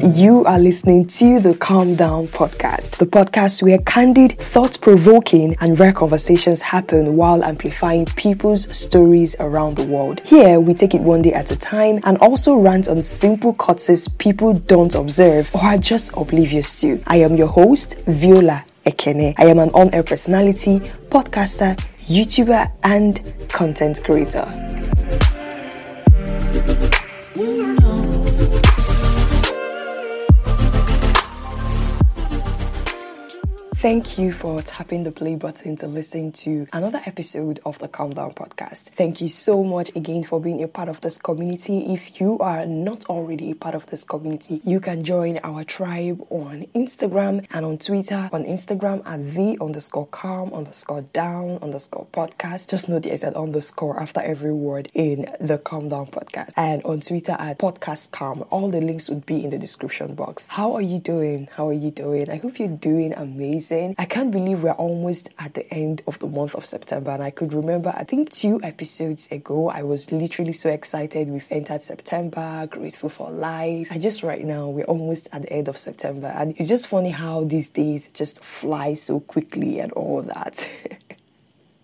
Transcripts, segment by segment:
You are listening to the Calm Down podcast, the podcast where candid, thought provoking, and rare conversations happen while amplifying people's stories around the world. Here, we take it one day at a time and also rant on simple causes people don't observe or are just oblivious to. I am your host, Viola Ekene. I am an on air personality, podcaster, YouTuber, and content creator. Thank you for tapping the play button to listen to another episode of the Calm Down podcast. Thank you so much again for being a part of this community. If you are not already a part of this community, you can join our tribe on Instagram and on Twitter. On Instagram at the underscore calm underscore down underscore podcast. Just note there's an underscore after every word in the Calm Down podcast. And on Twitter at podcast calm. All the links would be in the description box. How are you doing? How are you doing? I hope you're doing amazing I can't believe we're almost at the end of the month of September. And I could remember, I think two episodes ago, I was literally so excited. We've entered September, grateful for life. And just right now, we're almost at the end of September. And it's just funny how these days just fly so quickly and all that.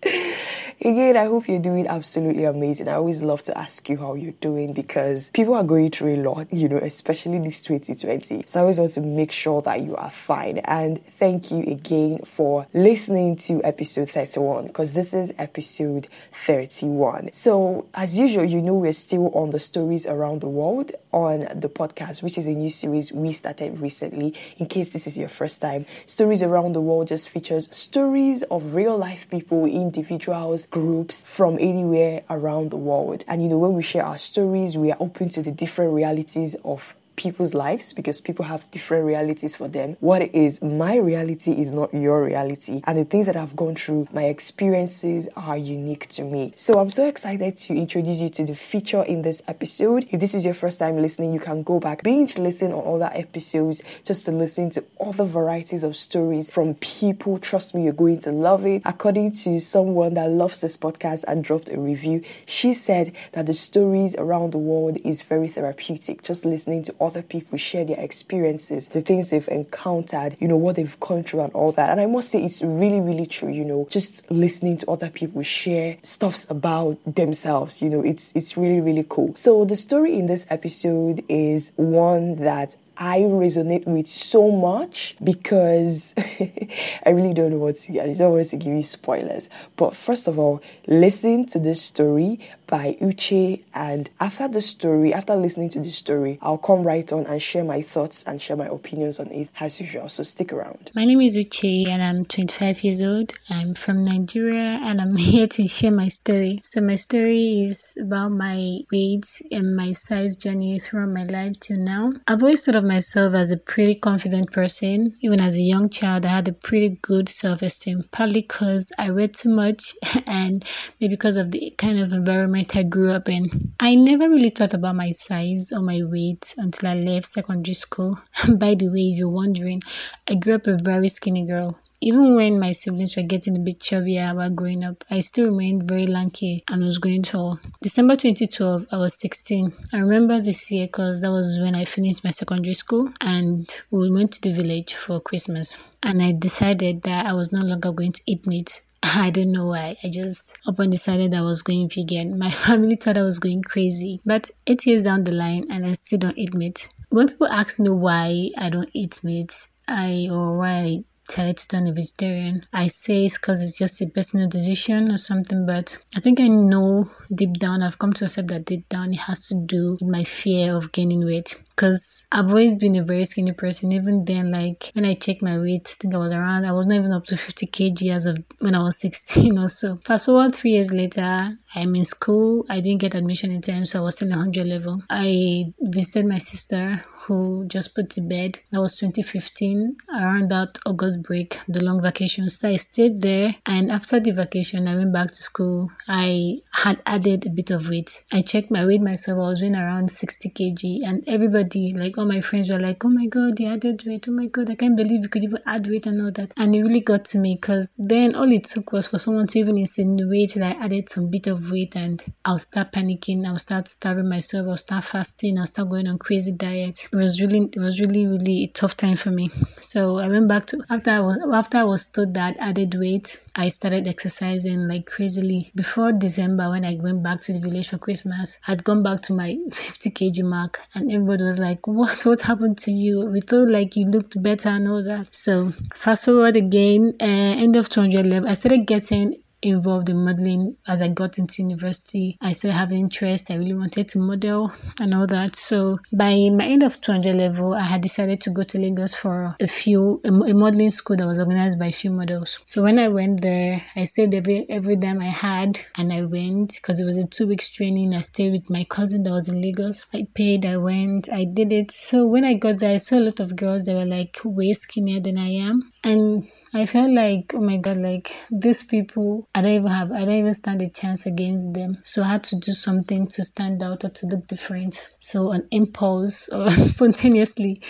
Again, I hope you're doing absolutely amazing. I always love to ask you how you're doing because people are going through a lot, you know, especially this 2020. So I always want to make sure that you are fine. And thank you again for listening to episode 31 because this is episode 31. So, as usual, you know, we're still on the stories around the world on the podcast, which is a new series we started recently. In case this is your first time, Stories Around the World just features stories of real life people, individuals, groups from anywhere around the world. And you know, when we share our stories, we are open to the different realities of people's lives because people have different realities for them. What is, my reality is not your reality. And the things that I've gone through, my experiences are unique to me. So I'm so excited to introduce you to the feature in this episode. If this is your first time listening, you can go back, binge listen on other episodes just to listen to other varieties of stories from people. Trust me, you're going to love it. According to someone that loves this podcast and dropped a review, she said that the stories around the world is very therapeutic. Just listening to other people share their experiences, the things they've encountered, you know, what they've gone through and all that. And I must say, it's really, really true, you know, just listening to other people share stuffs about themselves, you know, it's, it's really, really cool. So the story in this episode is one that I resonate with so much because I really don't know what to I don't want to give you spoilers. But first of all, listen to this story by Uche and after the story, after listening to the story, I'll come right on and share my thoughts and share my opinions on it as usual. So stick around. My name is Uche and I'm 25 years old. I'm from Nigeria and I'm here to share my story. So my story is about my weight and my size journey throughout my life till now. I've always thought of myself as a pretty confident person. Even as a young child, I had a pretty good self esteem, partly because I read too much and maybe because of the kind of environment I grew up in. I never really thought about my size or my weight until I left secondary school. By the way, if you're wondering, I grew up a very skinny girl even when my siblings were getting a bit chubbier while growing up, I still remained very lanky and was growing tall. December 2012, I was 16. I remember this year because that was when I finished my secondary school and we went to the village for Christmas. And I decided that I was no longer going to eat meat I don't know why. I just up and decided I was going vegan. My family thought I was going crazy. But eight years down the line and I still don't eat meat. When people ask me why I don't eat meat, I or why I decided to turn a vegetarian. I say it's because it's just a personal decision or something, but I think I know deep down, I've come to accept that deep down it has to do with my fear of gaining weight because I've always been a very skinny person. Even then, like when I checked my weight, I think I was around, I was not even up to 50 kg as of when I was 16 or so. Fast forward three years later, I'm in school. I didn't get admission in time, so I was still in 100 level. I visited my sister who just put to bed. That was 2015, around that August break, the long vacation. So I stayed there, and after the vacation, I went back to school. I had added a bit of weight. I checked my weight myself. I was weighing around 60 kg, and everybody like all my friends were like, oh my God, you added weight. Oh my God, I can't believe you could even add weight and all that. And it really got to me because then all it took was for someone to even insinuate that I added some bit of weight and I'll start panicking. I'll start starving myself. I'll start fasting. I'll start going on crazy diet. It was really, it was really, really a tough time for me. So I went back to, after I was, after I was told that I added weight, I started exercising like crazily. Before December, when I went back to the village for Christmas, I'd gone back to my 50 kg mark, and everybody was like, "What? What happened to you? We thought like you looked better and all that." So fast forward again, uh, end of 200 level, I started getting involved in modeling as I got into university. I still have interest. I really wanted to model and all that. So by my end of 200 level, I had decided to go to Lagos for a few a, a modeling school that was organized by a few models. So when I went there, I saved every every dime I had and I went because it was a two weeks training. I stayed with my cousin that was in Lagos. I paid. I went. I did it. So when I got there, I saw a lot of girls that were like way skinnier than I am, and I felt like, oh my god, like these people, I don't even have, I don't even stand a chance against them. So I had to do something to stand out or to look different. So on impulse or spontaneously,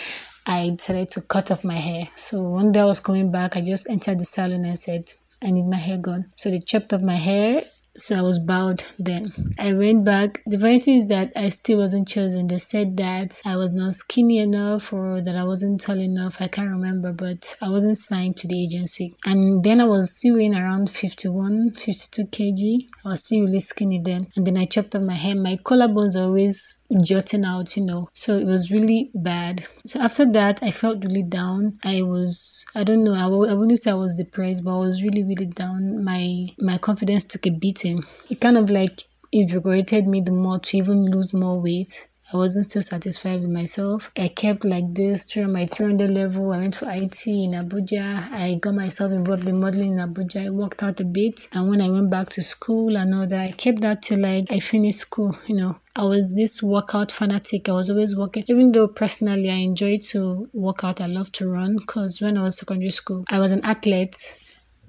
I decided to cut off my hair. So one day I was coming back, I just entered the salon and said, I need my hair gone. So they chopped off my hair so I was bowed then. I went back. The funny thing is that I still wasn't chosen. They said that I was not skinny enough or that I wasn't tall enough. I can't remember, but I wasn't signed to the agency. And then I was still weighing around 51, 52 kg. I was still really skinny then. And then I chopped off my hair. My collarbones always jutting out, you know. So it was really bad. So after that, I felt really down. I was, I don't know, I w- I wouldn't say I was depressed, but I was really, really down. My my confidence took a beating. It kind of like invigorated me the more to even lose more weight. I wasn't still satisfied with myself. I kept like this through my 300 level. I went for IT in Abuja. I got myself involved in modeling in Abuja. I worked out a bit. And when I went back to school and all that, I kept that till like I finished school, you know. I was this workout fanatic. I was always working, even though personally I enjoyed to work out. I love to run because when I was secondary school, I was an athlete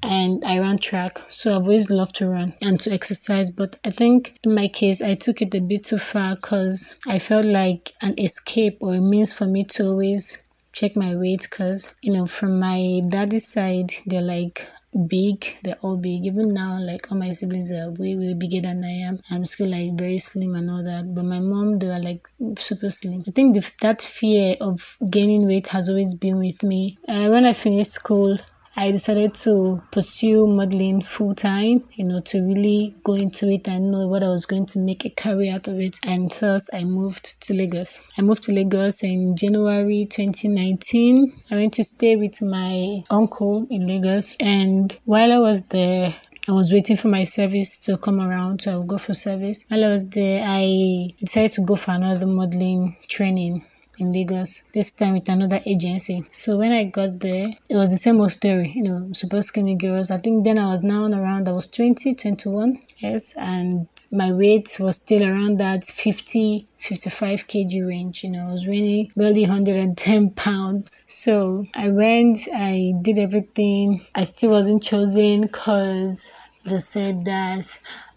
and I ran track. So I've always loved to run and to exercise. But I think in my case, I took it a bit too far because I felt like an escape or a means for me to always check my weight because, you know, from my daddy's side, they're like big they're all big even now like all my siblings are way way bigger than i am i'm still like very slim and all that but my mom they are like super slim i think the, that fear of gaining weight has always been with me uh, when i finished school I decided to pursue modeling full time, you know, to really go into it and know what I was going to make a career out of it. And thus I moved to Lagos. I moved to Lagos in January 2019. I went to stay with my uncle in Lagos. And while I was there, I was waiting for my service to come around, so I would go for service. While I was there, I decided to go for another modeling training in Lagos, this time with another agency. So when I got there, it was the same old story, you know, super skinny girls. I think then I was now around, I was 20, 21, yes, and my weight was still around that 50, 55 kg range. You know, I was really barely 110 pounds. So I went, I did everything. I still wasn't chosen because they said that,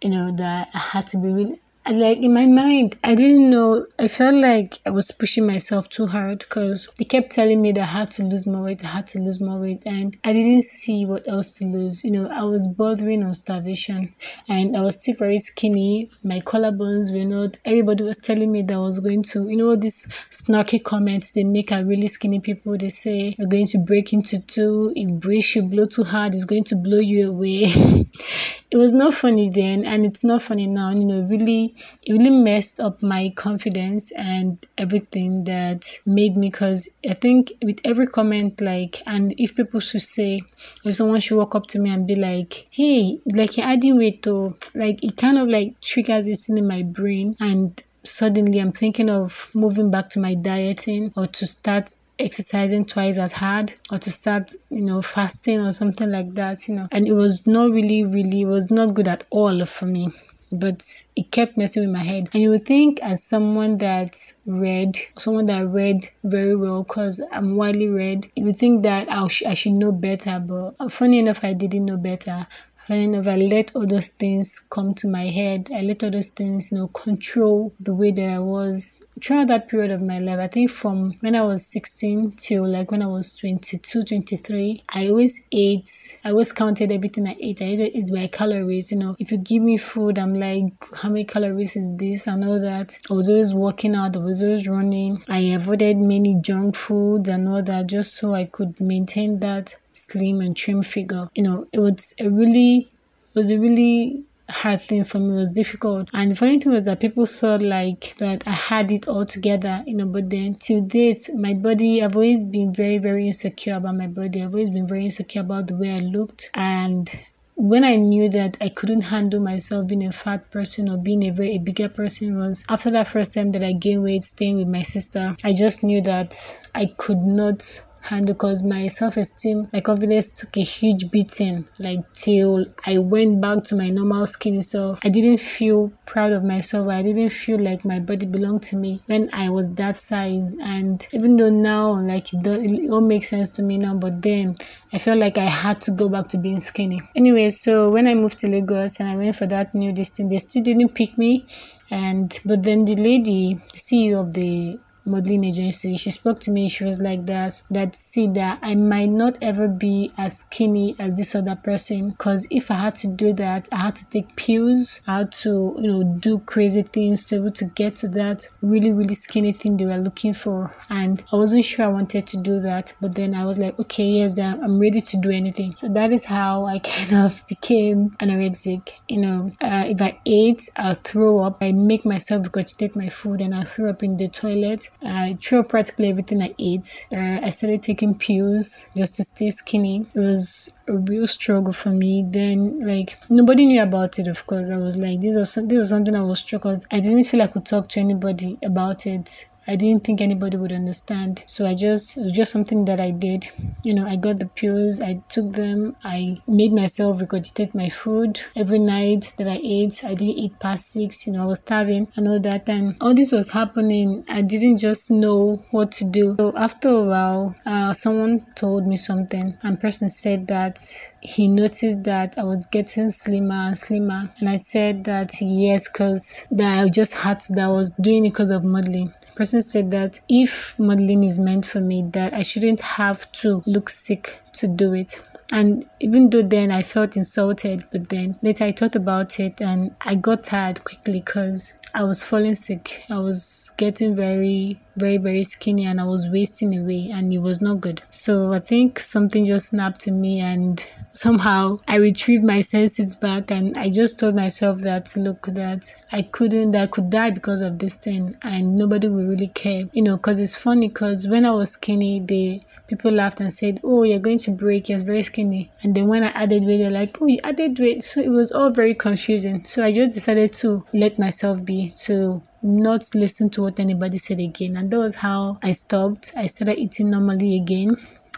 you know, that I had to be really like in my mind, I didn't know. I felt like I was pushing myself too hard because they kept telling me that I had to lose more weight, I had to lose more weight, and I didn't see what else to lose. You know, I was bothering on starvation, and I was still very skinny. My collarbones were not. Everybody was telling me that I was going to, you know, these snarky comments they make are really skinny people. They say you're going to break into two. If breeze you blow too hard, it's going to blow you away. it was not funny then, and it's not funny now. You know, really it really messed up my confidence and everything that made me because I think with every comment like and if people should say if someone should walk up to me and be like, Hey, like you're adding weight to like it kind of like triggers this thing in my brain and suddenly I'm thinking of moving back to my dieting or to start exercising twice as hard or to start, you know, fasting or something like that, you know. And it was not really, really, it was not good at all for me but it kept messing with my head. And you would think, as someone that read, someone that read very well, because I'm widely read, you would think that I, sh- I should know better. But funny enough, I didn't know better. Enough, I let all those things come to my head. I let all those things, you know, control the way that I was throughout that period of my life. I think from when I was 16 till like when I was 22, 23, I always ate, I always counted everything I ate. I ate it by calories, you know. If you give me food, I'm like, how many calories is this? I know that. I was always working out, I was always running. I avoided many junk foods and all that just so I could maintain that slim and trim figure. You know, it was a really, it was a really hard thing for me. It was difficult. And the funny thing was that people thought like that I had it all together, you know, but then till date, my body, I've always been very, very insecure about my body. I've always been very insecure about the way I looked. And when I knew that I couldn't handle myself being a fat person or being a very a bigger person was after that first time that I gained weight staying with my sister. I just knew that I could not and because my self-esteem my confidence took a huge beating. Like till i went back to my normal skinny self i didn't feel proud of myself. I didn't feel like my body belonged to me when i was that size. And even though now like it, all makes sense to me now but then i felt like i had to go back to being skinny. Anyway so when i moved to lagos and i went for that new distance they still didn't pick me. And but then the lady the ceo of the modeling agency she spoke to me she was like that that see that i might not ever be as skinny as this other person because if i had to do that i had to take pills i had to you know do crazy things to be able to get to that really really skinny thing they were looking for. And i wasn't sure i wanted to do that but then i was like okay yes then i'm ready to do anything. So that is how i kind of became anorexic you know. Uh, if i ate i'll throw up. I make myself regurgitate my food and i'll throw up in the toilet I threw up practically everything I ate. Uh, I started taking pills just to stay skinny. It was a real struggle for me. Then, like, nobody knew about it, of course. I was like, this was, this was something I was struck I didn't feel I could talk to anybody about it. I didn't think anybody would understand. So I just, it was just something that I did. You know, I got the pills, I took them, I made myself regurgitate my food. Every night that I ate, I didn't eat past six, you know, I was starving and all that. And all this was happening. I didn't just know what to do. So after a while, uh, someone told me something and person said that he noticed that I was getting slimmer and slimmer. And I said that yes, because that I just had to, that I was doing it because of modeling person said that if modeling is meant for me, that I shouldn't have to look sick to do it. And even though then I felt insulted, but then later I thought about it and I got tired quickly because I was falling sick. I was getting very, very, very skinny and I was wasting away and it was not good. So I think something just snapped in me and somehow I retrieved my senses back and I just told myself that look that I couldn't that I could die because of this thing and nobody will really care. You know, because it's funny because when I was skinny they people laughed and said, Oh, you're going to break, you're very skinny. And then when I added weight, they're like, Oh, you added weight. So it was all very confusing. So I just decided to let myself be, to not listen to what anybody said again. And that was how I stopped. I started eating normally again.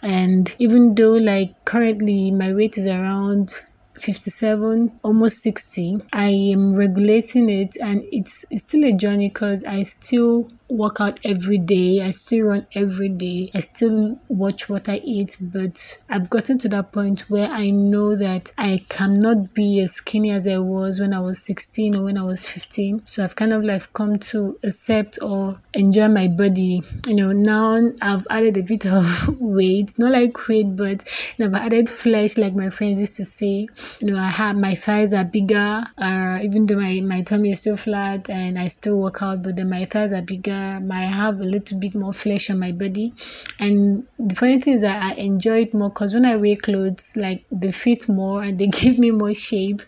And even though, like, currently my weight is around 57 almost 60 i am regulating it and it's, it's still a journey because i still work out every day. I still run every day. I still watch what I eat, but I've gotten to that point where I know that I cannot be as skinny as I was when I was 16 or when I was 15. So I've kind of like come to accept or enjoy my body. You know, now I've added a bit of weight, not like weight, but you know, I've added flesh, like my friends used to say. You know, I have my thighs are bigger, uh, even though my, my tummy is still flat and I still work out, but then my thighs are bigger Uh, might have a little bit more flesh on my body. And the funny thing is that I enjoy it more because when I wear clothes, like they fit more and they give me more shape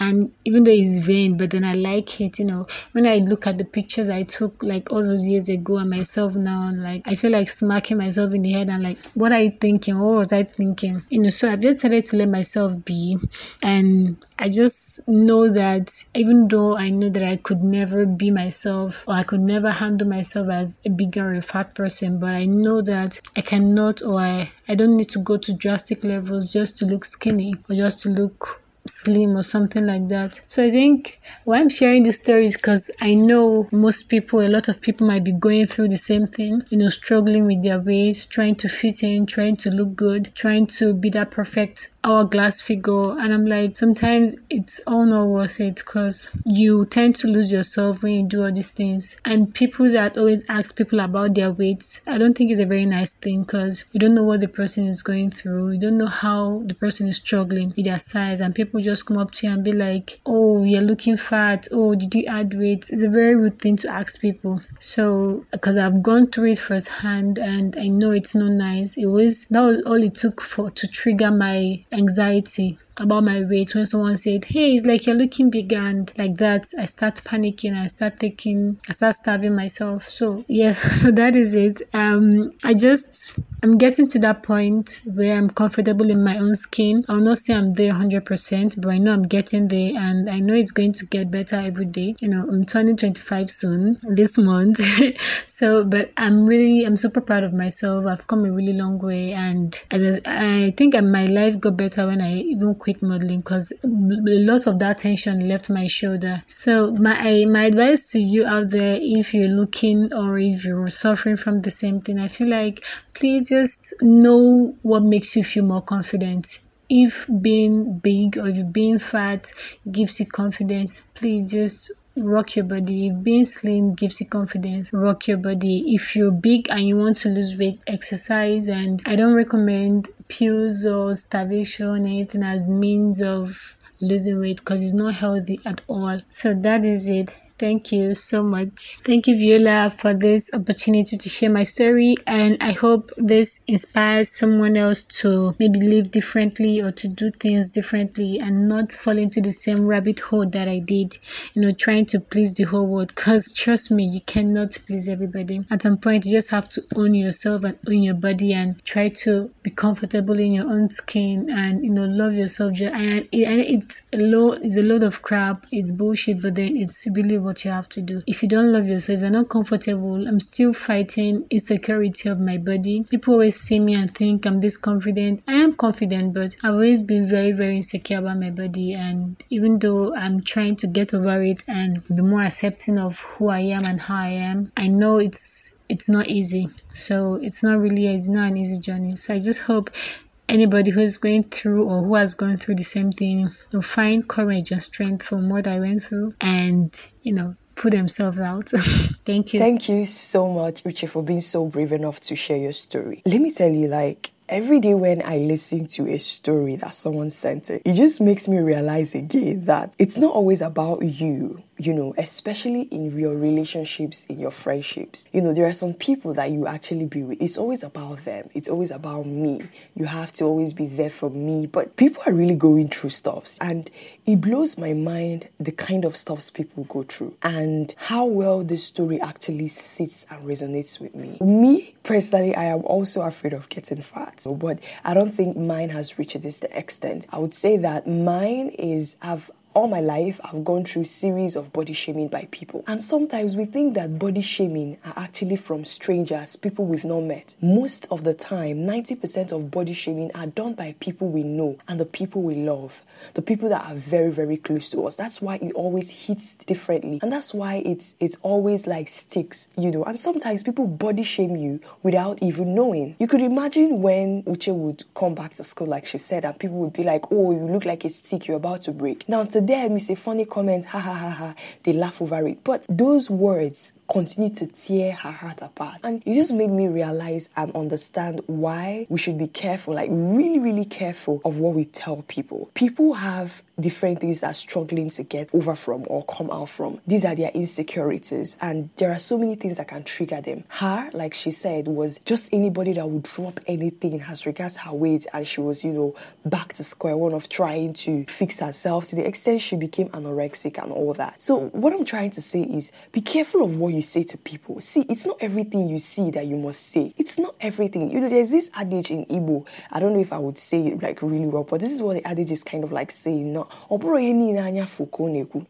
and even though it's vain but then i like it you know. When i look at the pictures i took like all those years ago and myself now and like i feel like smacking myself in the head and like what are you thinking? What was i thinking? You know so i've just started to let myself be. And i just know that even though i know that i could never be myself or i could never handle myself as a bigger or a fat person but i know that i cannot or i i don't need to go to drastic levels just to look skinny or just to look slim or something like that. So I think why I'm sharing this story is because I know most people, a lot of people might be going through the same thing, you know, struggling with their weight, trying to fit in, trying to look good, trying to be that perfect hourglass figure. And I'm like, sometimes it's all not worth it because you tend to lose yourself when you do all these things. And people that always ask people about their weights, I don't think it's a very nice thing because you don't know what the person is going through. You don't know how the person is struggling with their size. And people just come up to you and be like, oh, you're looking fat. Oh, did you add weight? It's a very rude thing to ask people. So, because I've gone through it firsthand and I know it's not nice. It was, that was all it took for to trigger my anxiety about my weight when someone said, Hey, it's like you're looking big and like that, I start panicking, I start thinking, I start starving myself. So yes, so that is it. Um I just I'm getting to that point where I'm comfortable in my own skin. I'll not say I'm there 100%, but I know I'm getting there and I know it's going to get better every day. You know, I'm turning 25 soon this month. so, but I'm really, I'm super proud of myself. I've come a really long way and as I think my life got better when I even quit modeling because a lot of that tension left my shoulder. So my my advice to you out there, if you're looking or if you're suffering from the same thing, I feel like please just know what makes you feel more confident if being big or if being fat gives you confidence, please just rock your body. Being slim gives you confidence, rock your body. If you're big and you want to lose weight, exercise. And I don't recommend pills or starvation or anything as means of losing weight because it's not healthy at all. So that is it. Thank you so much. Thank you, Viola, for this opportunity to share my story. And I hope this inspires someone else to maybe live differently or to do things differently and not fall into the same rabbit hole that I did, you know, trying to please the whole world. Because trust me, you cannot please everybody. At some point, you just have to own yourself and own your body and try to be comfortable in your own skin and, you know, love yourself. And it's a load, it's a load of crap, it's bullshit, but then it's really what you have to do. If you don't love yourself, you're not comfortable, I'm still fighting insecurity of my body. People always see me and think I'm this confident. I am confident, but I've always been very, very insecure about my body. And even though I'm trying to get over it and be more accepting of who I am and how I am, I know it's it's not easy. So it's not really it's not an easy journey. So I just hope anybody who's going through or who has gone through the same thing will find courage and strength from what I went through and, you know, put themselves out. Thank you. Thank you so much, Uche, for being so brave enough to share your story. Let me tell you, like, Every day when I listen to a story that someone sent it, it just makes me realize again that it's not always about you you know, especially in your relationships, in your friendships. You know, there are some people that you actually be with. It's always about them, it's always about me. You have to always be there for me. But people are really going through stuffs, and it blows my mind the kind of stuffs people go through and how well this story actually sits and resonates with me. Me, personally, I am also afraid of getting fat, but I don't think mine has reached this extent. I would say that mine is, I've all my life, I've gone through series of body shaming by people. And sometimes we think that body shaming are actually from strangers, people we've not met. Most of the time, 90% of body shaming are done by people we know and the people we love, the people that are very, very close to us. That's why it always hits differently. And that's why it's it's always like sticks, you know. And sometimes people body shame you without even knowing. You could imagine when Uche would come back to school, like she said, and people would be like, Oh, you look like a stick, you're about to break. Now to them it's a funny comment, ha ha ha ha. They laugh over it. But those words continue to tear her heart apart. And it just made me realize and understand why we should be careful, like really, really careful of what we tell people. People have different things that are struggling to get over from or come out from. These are their insecurities, and there are so many things that can trigger them. Her, like she said, was just anybody that would drop anything as regards her weight, and she was, you know, back to square one of trying to fix herself to the extent she became anorexic and all that. So, what I'm trying to say is be careful of what you say to people. See, it's not everything you see that you must say. It's not everything. You know, there's this adage in Igbo. I don't know if I would say it like really well, but this is what the adage is kind of like saying. No,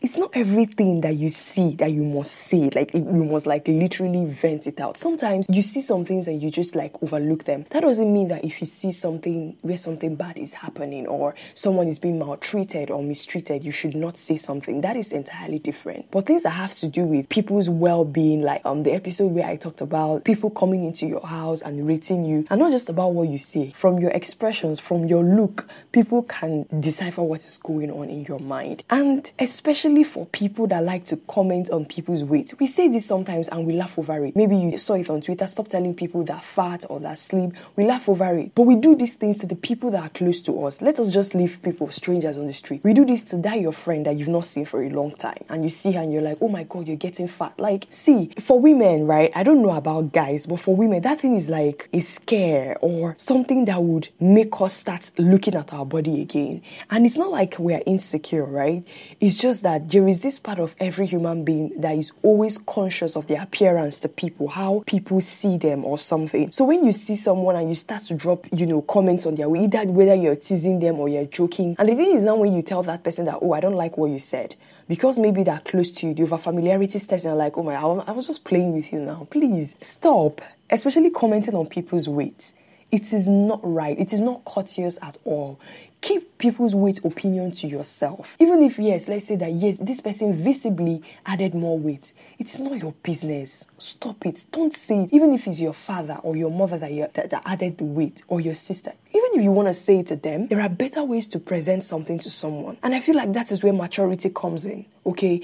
it's not everything that you see that you must say. Like you must like literally vent it out. Sometimes you see some things and you just like overlook them. That doesn't mean that if you see something where something bad is happening or someone is being maltreated or mistreated, you should not say something. That is entirely different. But things that have to do with people's well being like um the episode where I talked about people coming into your house and rating you and not just about what you say from your expressions from your look people can decipher what is going on in your mind. And especially for people that like to comment on people's weight we say this sometimes and we laugh over it. Maybe you saw it on Twitter stop telling people that fat or that slim. We laugh over it. But we do these things to the people that are close to us. Let us just leave people strangers on the street. We do this to that your friend that you've not seen for a long time. And you see her and you're like oh my god you're getting fat. Like see for women right I don't know about guys but for women that thing is like a scare or something that would make us start looking at our body again. And it's not like we're insecure right? It's just that there is this part of every human being that is always conscious of their appearance to people how people see them or something. So when you see someone and you start to drop you know comments on their way either whether you're teasing them or you're joking. And the thing is now when you tell that person that oh I don't like what you said because maybe they're close to you, the over familiarity steps, and like, oh my, I Um, was just playing with you now. Please stop. Especially commenting on people's weight. It is not right. It is not courteous at all. Keep people's weight opinion to yourself. Even if, yes, let's say that, yes, this person visibly added more weight, it is not your business. Stop it. Don't say it. Even if it's your father or your mother that, you, that, that added the weight or your sister, even if you want to say it to them, there are better ways to present something to someone. And I feel like that is where maturity comes in. Okay.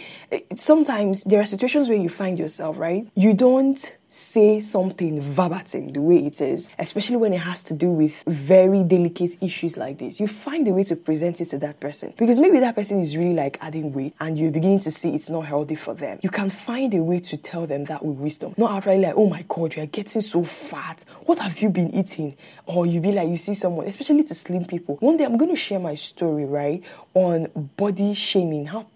Sometimes there are situations where you find yourself, right? You don't say something verbatim the way it is, especially when it has to do with very delicate issues like this. You find a way to present it to that person because maybe that person is really like adding weight and you're beginning to see it's not healthy for them. You can find a way to tell them that with wisdom, not outright like, oh my god, you are getting so fat. What have you been eating? Or you be like, you see someone, especially to slim people. One day I'm going to share my story, right, on body shaming, how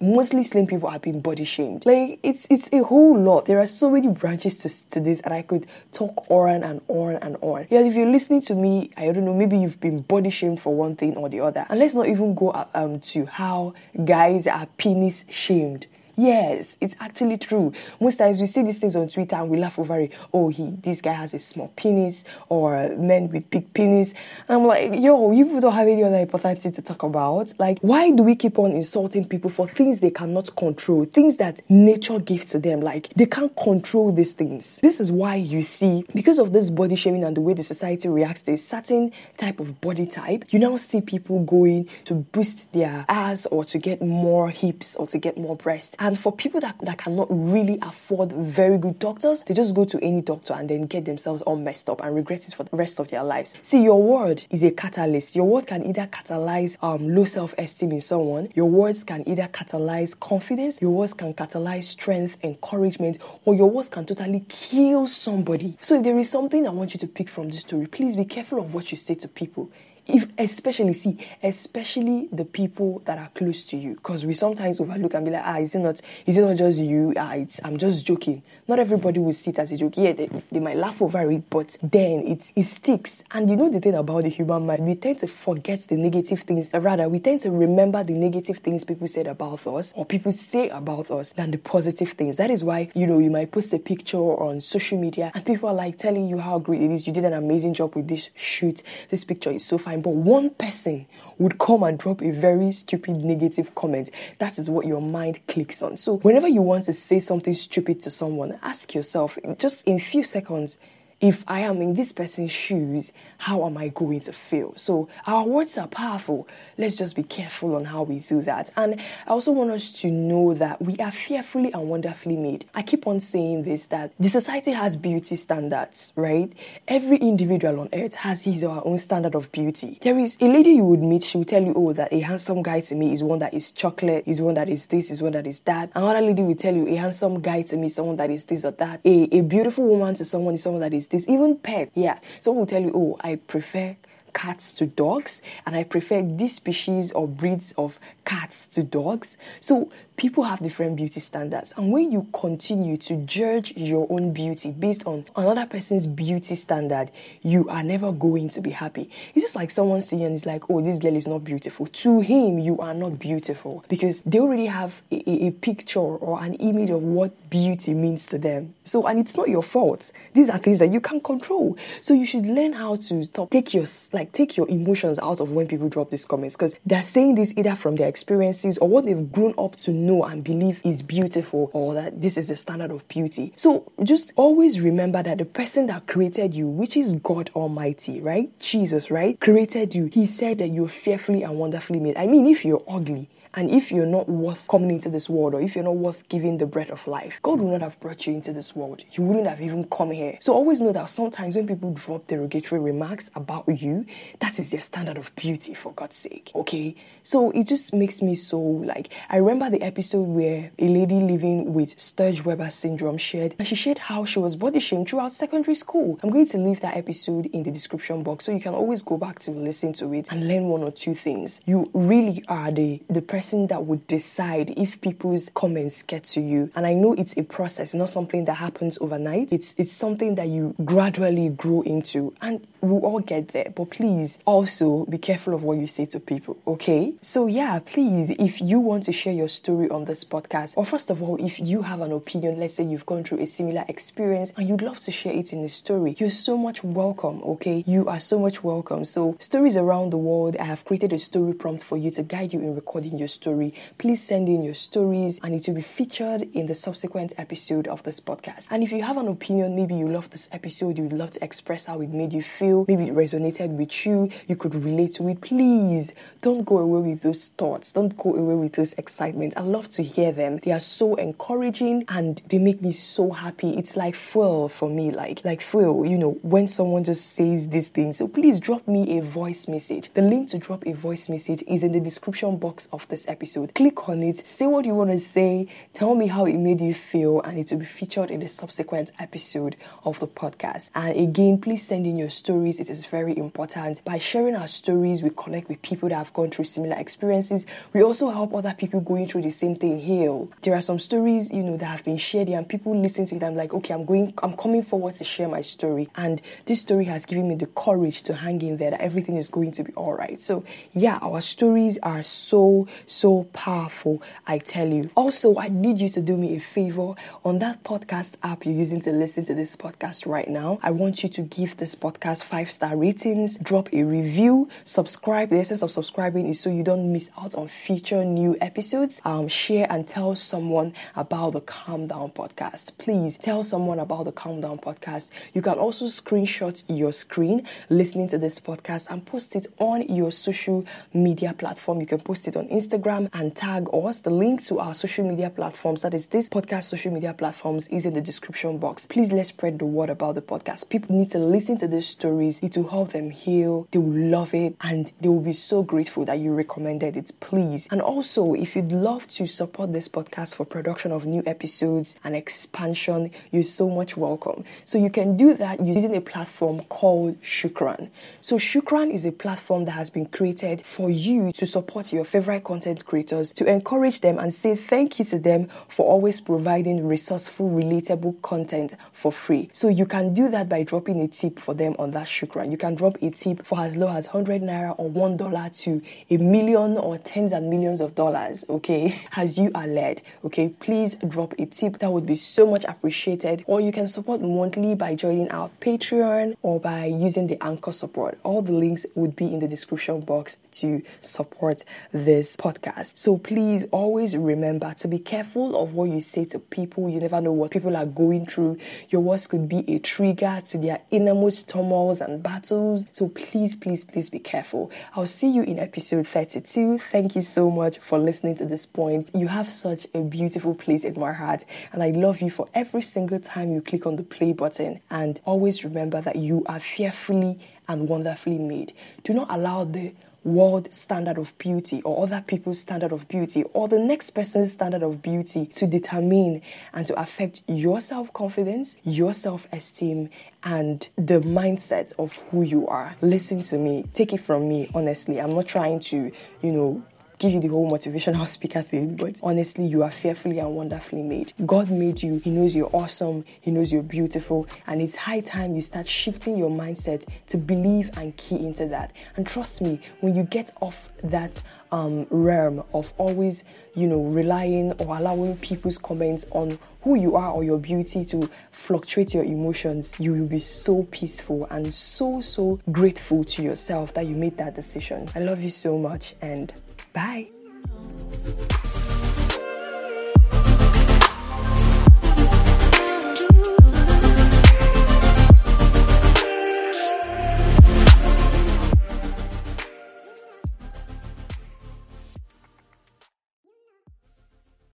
mostly slim people have been body shamed. Like it's it's a whole lot. There are so many branches to, to this, and I could talk on and on and on. Yeah, if you're listening to me, I don't know, maybe you've been body shamed for one thing or the other. And let's not even go um to how guys are penis shamed. Yes, it's actually true. Most times we see these things on Twitter and we laugh over it. Oh, he, this guy has a small penis, or men with big penis. I'm like, yo, you don't have any other thing to talk about. Like, why do we keep on insulting people for things they cannot control, things that nature gives to them? Like, they can't control these things. This is why you see, because of this body shaming and the way the society reacts to a certain type of body type, you now see people going to boost their ass or to get more hips or to get more breasts. For people that, that cannot really afford very good doctors, they just go to any doctor and then get themselves all messed up and regret it for the rest of their lives. See, your word is a catalyst. Your word can either catalyze um, low self esteem in someone, your words can either catalyze confidence, your words can catalyze strength, encouragement, or your words can totally kill somebody. So, if there is something I want you to pick from this story, please be careful of what you say to people if especially see especially the people that are close to you. Because we sometimes overlook and be like ah is it not is it not just you? Ah it's, i'm just joking. Not everybody will see it as a joke. Yeah they, they might laugh over it but then it, it sticks. And you know the thing about the human mind? We tend to forget the negative things. Rather we tend to remember the negative things people said about us or people say about us than the positive things. That is why you know you might post a picture on social media and people are like telling you how great it is. You did an amazing job with this shoot. This picture is so fine but one person would come and drop a very stupid negative comment. That is what your mind clicks on. So whenever you want to say something stupid to someone, ask yourself just in a few seconds if I am in this person's shoes, how am I going to feel? So our words are powerful. Let's just be careful on how we do that. And I also want us to know that we are fearfully and wonderfully made. I keep on saying this that the society has beauty standards, right? Every individual on earth has his or her own standard of beauty. There is a lady you would meet, she will tell you, oh, that a handsome guy to me is one that is chocolate, is one that is this, is one that is that. Another lady will tell you, a handsome guy to me is someone that is this or that. A, a beautiful woman to someone is someone that is this. Even pet, yeah. Someone will tell you, oh, I prefer cats to dogs and I prefer this species or breeds of cats to dogs. So people have different beauty standards. And when you continue to judge your own beauty based on another person's beauty standard, you are never going to be happy. It's just like someone saying, it's like, oh, this girl is not beautiful. To him, you are not beautiful because they already have a, a, a picture or an image of what beauty means to them. So, and it's not your fault. These are things that you can control. So you should learn how to stop, take your, like, take your emotions out of when people drop these comments because they're saying this either from their experiences or what they've grown up to know and believe is beautiful or that this is the standard of beauty. So just always remember that the person that created you, which is God Almighty, right? Jesus, right? Created you. He said that you're fearfully and wonderfully made. I mean, if you're ugly, and if you're not worth coming into this world, or if you're not worth giving the breath of life, God would not have brought you into this world. You wouldn't have even come here. So always know that sometimes when people drop derogatory remarks about you, that is their standard of beauty, for God's sake. Okay? So it just makes me so like, I remember the episode where a lady living with Sturge Weber syndrome shared, and she shared how she was body shamed throughout secondary school. I'm going to leave that episode in the description box so you can always go back to listen to it and learn one or two things. You really are the, the person person that would decide if people's comments get to you. And I know it's a process, not something that happens overnight. It's it's something that you gradually grow into. And we'll all get there. But please also be careful of what you say to people, okay? So yeah, please, if you want to share your story on this podcast, or first of all, if you have an opinion, let's say you've gone through a similar experience and you'd love to share it in a story, you're so much welcome, okay? You are so much welcome. So stories around the world, I have created a story prompt for you to guide you in recording your story. Please send in your stories and it will be featured in the subsequent episode of this podcast. And if you have an opinion, maybe you love this episode, you'd love to express how it made you feel, maybe it resonated with you, you could relate to it, please don't go away with those thoughts. Don't go away with those excitements. I love to hear them. They are so encouraging and they make me so happy. It's like fuel for me, like like fuel, you know, when someone just says these things. So please drop me a voice message. The link to drop a voice message is in the description box of this episode. Click on it, say what you want to say, tell me how it made you feel, and it will be featured in the subsequent episode of the podcast. And again, please send in your stories. It is very important. By sharing our stories, we connect with people that have gone through similar experiences. We also help other people going through the same thing heal. There are some stories, you know, that have been shared and people listen to it. I'm like, okay, I'm going, I'm coming forward to share my story, and this story has given me the courage to hang in there. That everything is going to be all right. So yeah, our stories are so so powerful. I tell you. Also, I need you to do me a favor on that podcast app you're using to listen to this podcast right now. I want you to give this podcast five star ratings, drop a review, subscribe. The essence of subscribing is so you don't miss out on future new episodes. Um, share and tell someone about the Calm Down podcast. Please tell someone about the Calm Down podcast. You can also screenshot your screen listening to this podcast and post it on your social media platform. You can post it on Instagram and tag us. The link to our social media platforms, that is this podcast social media platforms, is in the description box. Please let's spread the word about the podcast. People need to listen to these stories. It will help them heal. They will love it and they will be so grateful that you recommended it. Please. And also, if you'd love to support this podcast for production of new episodes and expansion, you're so much welcome. So you can do that using a platform called Shukran. So Shukran is a platform that has been created for you to support your favorite content creators, to encourage them and say thank you to them for always providing resourceful, relatable content for free. So you can do that by dropping a tip for them on that Shukran. You can drop a tip for as low as 100 naira or $1 to a million or tens and millions of dollars, okay, as you are led, okay. Please drop a tip. That would be so much appreciated. Or you can support monthly by joining our Patreon or by using the Anchor support. All the links would be in the description box to support this podcast. So please always remember to be careful of what you say to people. You never know what people are going through. Your words could be a trigger to their innermost turmoils and battles. So please, please, please be careful. I'll see you in episode 32. Thank you so much for listening to this point. You have such a beautiful place in my heart, and I love you for every single time you click on the play button. And always remember that you are fearfully and wonderfully made. Do not allow the world standard of beauty or other people's standard of beauty or the next person's standard of beauty to determine and to affect your self confidence, your self esteem, and the mindset of who you are. Listen to me, take it from me, honestly. I'm not trying to, you know, give you the whole motivational speaker thing, but honestly, you are fearfully and wonderfully made. God made you, He knows you're awesome, He knows you're beautiful, and it's high time you start shifting your mindset to believe and key into that. And trust me, when you get off that um, realm of always, you know, relying or allowing people's comments on who you are or your beauty to fluctuate your emotions, you will be so peaceful and so, so grateful to yourself that you made that decision. I love you so much and Bye.